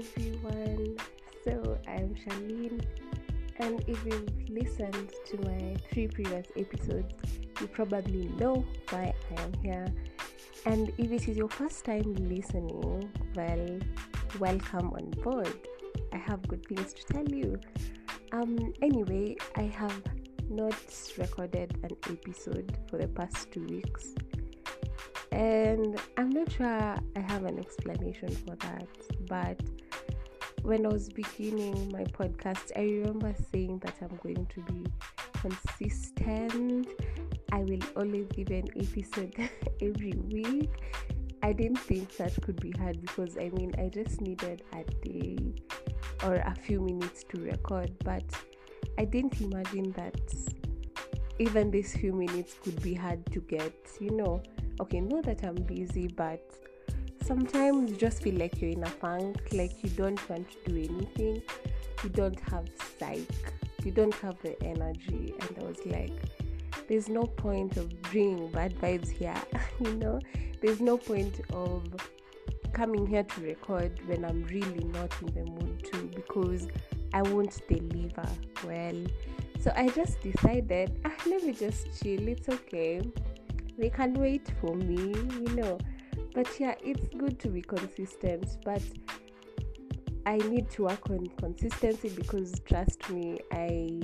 everyone. So I'm Charlene, and if you've listened to my three previous episodes, you probably know why I am here. And if it is your first time listening, well, welcome on board. I have good things to tell you. Um, anyway, I have not recorded an episode for the past two weeks and I'm not sure I have an explanation for that, but when I was beginning my podcast, I remember saying that I'm going to be consistent. I will always give an episode every week. I didn't think that could be hard because I mean, I just needed a day or a few minutes to record, but I didn't imagine that even these few minutes could be hard to get, you know okay, know that I'm busy, but sometimes you just feel like you're in a funk, like you don't want to do anything, you don't have psych, you don't have the energy. And I was like, there's no point of bringing bad vibes here, you know, there's no point of coming here to record when I'm really not in the mood to because I won't deliver well. So I just decided, ah, let me just chill, it's okay they can wait for me, you know. But yeah, it's good to be consistent, but I need to work on consistency because trust me, I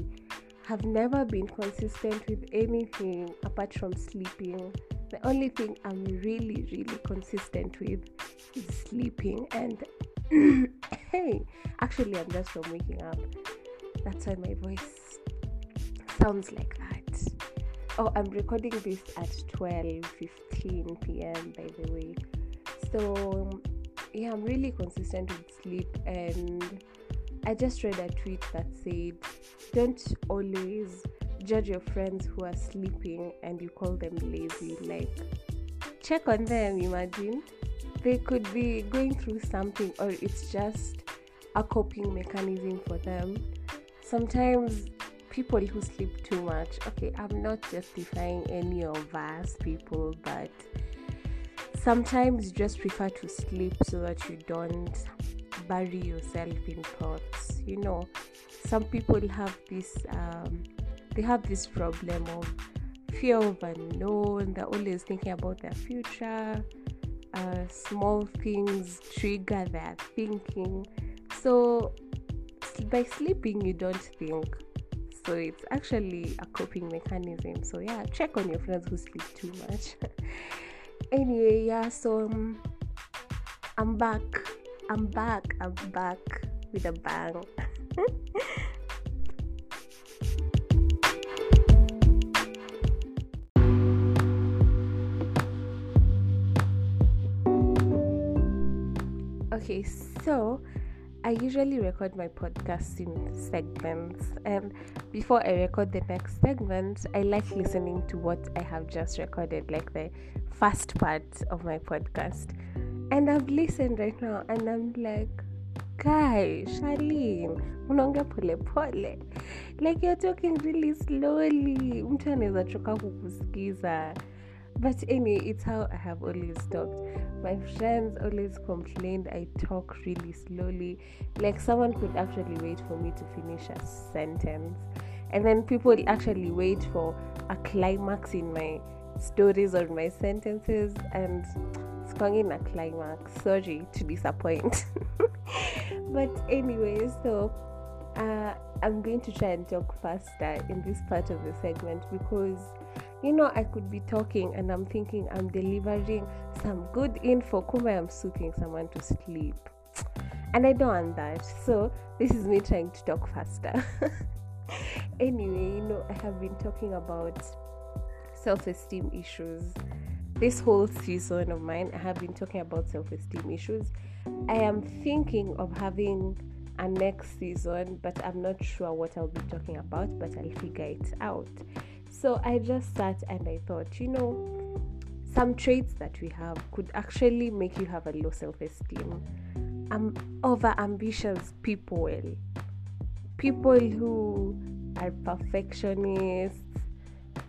have never been consistent with anything apart from sleeping. The only thing I'm really, really consistent with is sleeping. And hey, actually, I'm just from waking up. That's why my voice sounds like that. Oh, I'm recording this at 12 15 p.m. by the way. So, yeah, I'm really consistent with sleep, and I just read a tweet that said, Don't always judge your friends who are sleeping and you call them lazy. Like, check on them, imagine. They could be going through something, or it's just a coping mechanism for them. Sometimes people who sleep too much. Okay, I'm not justifying any of us people, but sometimes you just prefer to sleep so that you don't bury yourself in thoughts. You know, some people have this um, they have this problem of fear of unknown. They're always thinking about their future. Uh, small things trigger their thinking. So by sleeping, you don't think so it's actually a coping mechanism. So yeah check on your friends who sleep too much. Anyway yeah so um, i'm back. I'm back. I'm back with a bang. Okay so I usually record my podcast in segments, and before I record the next segment, I like listening to what I have just recorded, like the first part of my podcast. And I've listened right now, and I'm like, guy, Charlene, unaongea pole pole, like you're talking really slowly. Mtu anaweza choka kukusikiza. But anyway, it's how I have always talked. My friends always complained I talk really slowly. Like someone could actually wait for me to finish a sentence. And then people actually wait for a climax in my stories or my sentences and going in a climax. Sorry to disappoint. but anyway, so uh, I'm going to try and talk faster in this part of the segment because you know, I could be talking and I'm thinking I'm delivering some good info. Kuma, I'm soothing someone to sleep. And I don't want that. So, this is me trying to talk faster. anyway, you know, I have been talking about self esteem issues. This whole season of mine, I have been talking about self esteem issues. I am thinking of having a next season, but I'm not sure what I'll be talking about, but I'll figure it out. So I just sat and I thought, you know, some traits that we have could actually make you have a low self esteem. Um, over ambitious people, people who are perfectionists,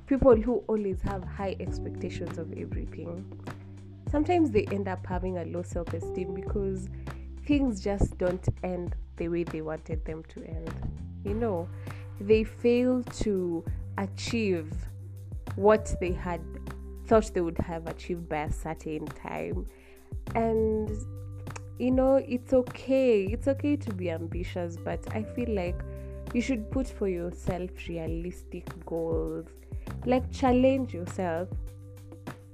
people who always have high expectations of everything. Sometimes they end up having a low self esteem because things just don't end the way they wanted them to end. You know, they fail to achieve what they had thought they would have achieved by a certain time. And you know, it's okay. It's okay to be ambitious, but I feel like you should put for yourself realistic goals. Like challenge yourself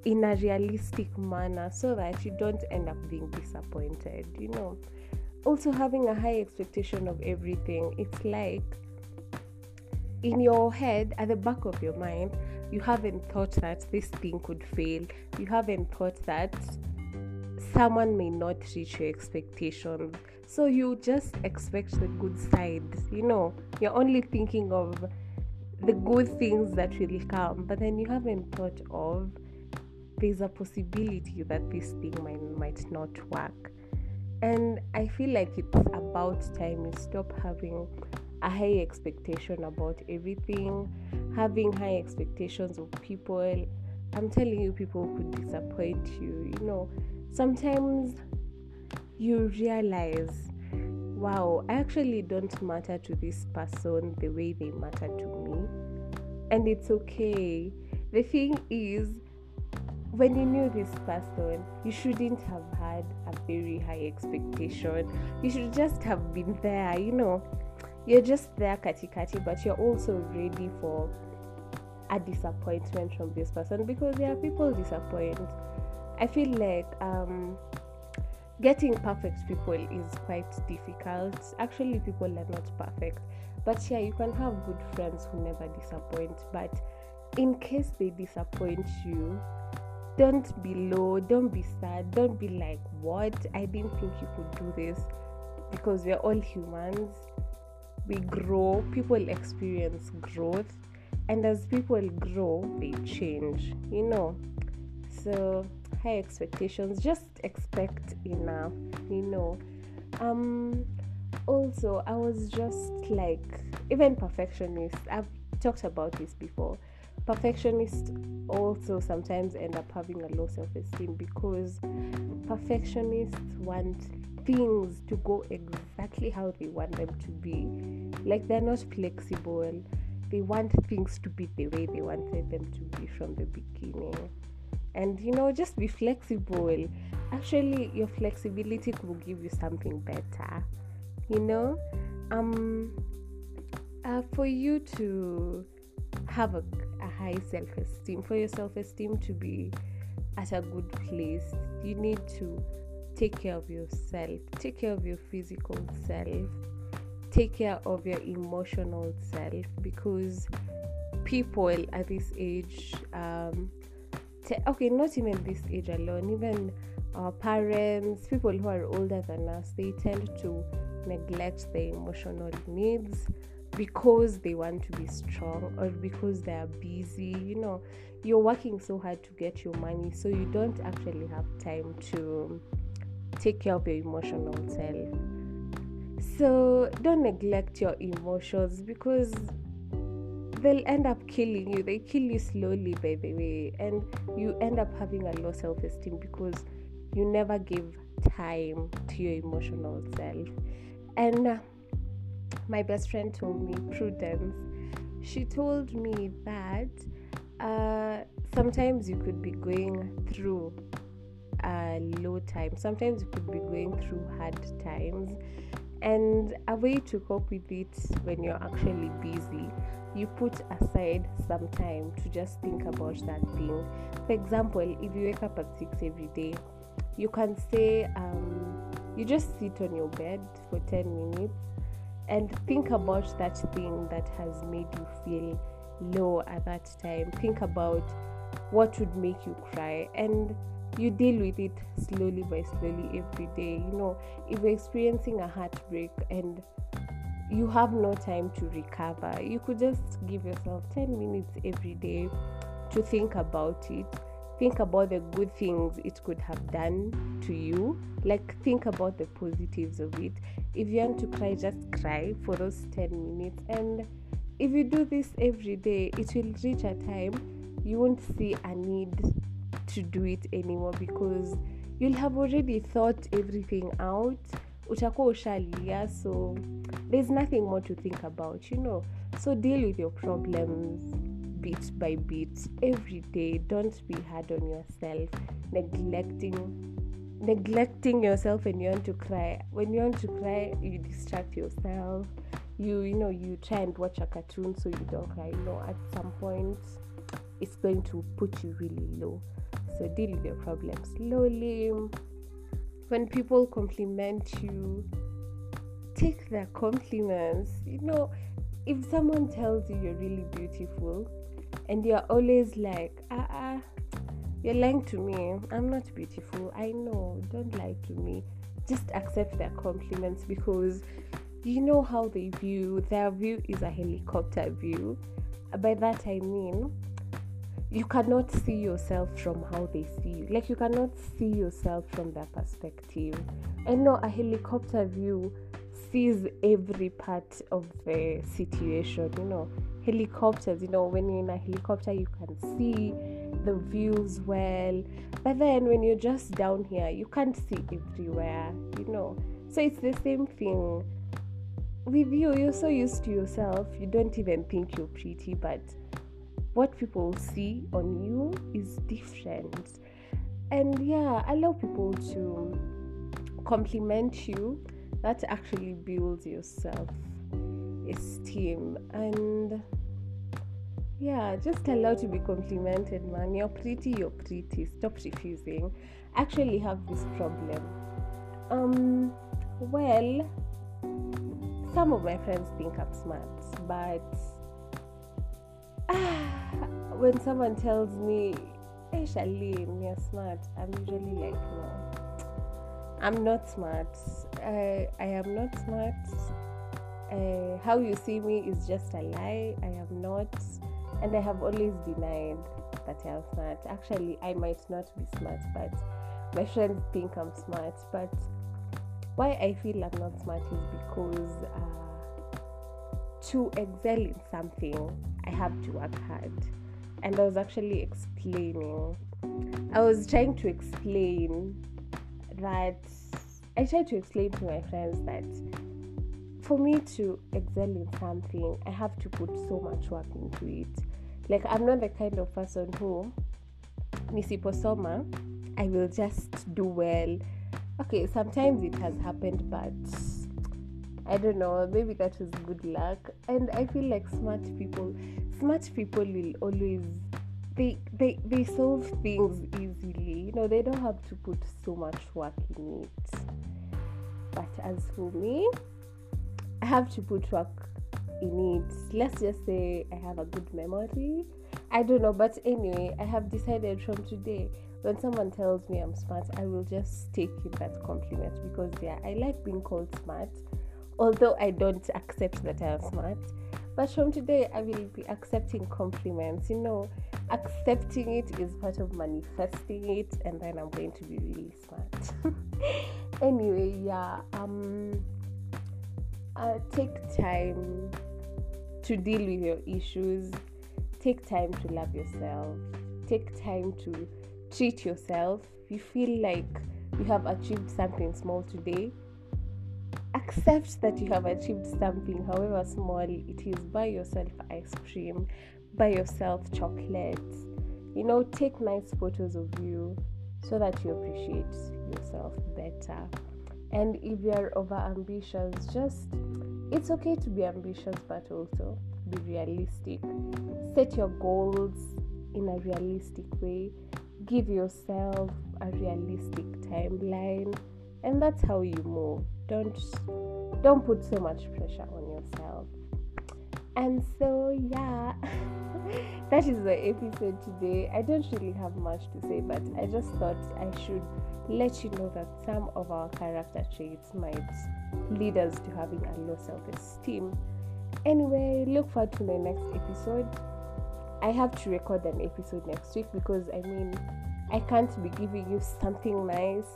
in a realistic manner so that you don't end up being disappointed, you know. Also having a high expectation of everything. It's like in your head, at the back of your mind, you haven't thought that this thing could fail. You haven't thought that someone may not reach your expectations. So you just expect the good side. You know, you're only thinking of the good things that will come, but then you haven't thought of there's a possibility that this thing might, might not work. And I feel like it's about time you stop having a high expectation about everything, having high expectations of people. I'm telling you, people could disappoint you. You know, sometimes you realize, wow, I actually don't matter to this person the way they matter to me. And it's okay. The thing is, when you knew this person, you shouldn't have had a very high expectation. You should just have been there, you know you're just there kati kati, but you're also ready for a disappointment from this person because there yeah, people disappoint. I feel like um, getting perfect people is quite difficult. Actually, people are not perfect, but yeah, you can have good friends who never disappoint. But in case they disappoint you, don't be low, don't be sad, don't be like, What? I didn't think you could do this because we're all humans we grow, people experience growth, and as people grow, they change, you know. So, high expectations, just expect enough, you know. Um, also, I was just like, even perfectionist, I've talked about this before. Perfectionists also sometimes end up having a low self esteem because perfectionists want things to go exactly how they want them to be. Like they're not flexible. They want things to be the way they wanted them to be from the beginning. And you know, just be flexible. Actually, your flexibility will give you something better. You know, um, uh, for you to have a, a high self-esteem, for your self-esteem to be at a good place, you need to take care of yourself, take care of your physical self, take care of your emotional self because people at this age, um, te- okay, not even this age alone, even our parents, people who are older than us, they tend to neglect their emotional needs because they want to be strong or because they are busy. You know, you're working so hard to get your money, so you don't actually have time to take care of your emotional self. So don't neglect your emotions because they'll end up killing you. They kill you slowly, by the way, and you end up having a low self esteem because you never give time to your emotional self. And uh, my best friend told me, Prudence, she told me that uh, sometimes you could be going through low time. Sometimes you could be going through hard times. And a way to cope with it when you're actually busy, you put aside some time to just think about that thing. For example, if you wake up at 6 every day, you can say, um, you just sit on your bed for 10 minutes and think about that thing that has made you feel low at that time. Think about what would make you cry and you deal with it slowly by slowly every day. You know, if you're experiencing a heartbreak and you have no time to recover, you could just give yourself 10 minutes every day to think about it. Think about the good things it could have done to you. Like, think about the positives of it. If you want to cry, just cry for those 10 minutes. And if you do this every day, it will reach a time you won't see a need to do it anymore because you'll have already thought everything out. Utakuwa ushalia so there's nothing more to think about you know. So deal with your problems bit by bit every day. Don't be hard on yourself. Neglecting neglecting yourself when you want to cry. When you want to cry you distract yourself. You you know you try and watch a cartoon so you don't cry. You know at some point it's going to put you really low so deal with your problems slowly. When people compliment you take their compliments. You know if someone tells you you're really beautiful and you're always like ah ah you're lying to me. I'm not beautiful. I know. Don't lie to me. Just accept their compliments because you know how they view. Their view is a helicopter view. By that i mean you cannot see yourself from how they see you. Like you cannot see yourself from their perspective. I know a helicopter view sees every part of the situation you know. Helicopters you know when you're in a helicopter you can see the views well. But then when you're just down here you can't see everywhere you know. So it's the same thing. With you, you're so used to yourself, you don't even think you're pretty, but what people see on you is different. And yeah, allow people to compliment you. That actually builds your self esteem. And yeah, just allow to be complimented, man. You're pretty, you're pretty. Stop refusing. Actually, have this problem. Um, well, some of my friends think I'm smart, but when someone tells me, Hey Charlene, you're smart, I'm usually like, No, I'm not smart. I, I am not smart. Uh, how you see me is just a lie. I am not. And I have always denied that I am smart. Actually, I might not be smart, but my friends think I'm smart. But why I feel I'm not smart is because uh, to excel in something, I have to work hard. And I was actually explaining, I was trying to explain that I tried to explain to my friends that for me to excel in something, I have to put so much work into it. Like, I'm not the kind of person who, nisiposoma, I will just do well okay sometimes it has happened but i don't know maybe that was good luck. And i feel like smart people smart people will always they they they solve things easily. You know they don't have to put so much work in it. But as for me i have to put work in it. Let's just say i have a good memory. I don't know but anyway i have decided from today when someone tells me I'm smart, I will just take that compliment because yeah, I like being called smart, although I don't accept that I am smart. But from today, I will be accepting compliments. You know, accepting it is part of manifesting it, and then I'm going to be really smart. anyway, yeah, um, uh, take time to deal with your issues. Take time to love yourself. Take time to treat yourself. You feel like you have achieved something small today. Accept that you have achieved something, however small it is. Buy yourself ice cream, buy yourself chocolates. You know, take nice photos of you so that you appreciate yourself better. And if you're over ambitious, just it's okay to be ambitious, but also be realistic. Set your goals in a realistic way give yourself a realistic timeline and that's how you move. Don't don't put so much pressure on yourself. And so yeah that is the episode today. I don't really have much to say but i just thought i should let you know that some of our character traits might lead us to having a low self-esteem. Anyway look forward to my next episode. I have to record an episode next week because I mean, I can't be giving you something nice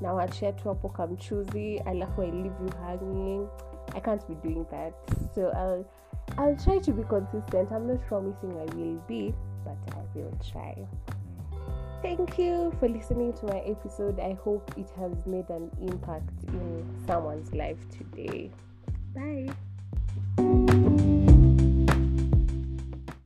now achia tu hapo kamchuzi alafu I I leave you hanging. I can't be doing that. So I'll I'll try to be consistent. I'm not promising I will be, but I will try. Thank you for listening to my episode. I hope it has made an impact in someone's life today. Bye.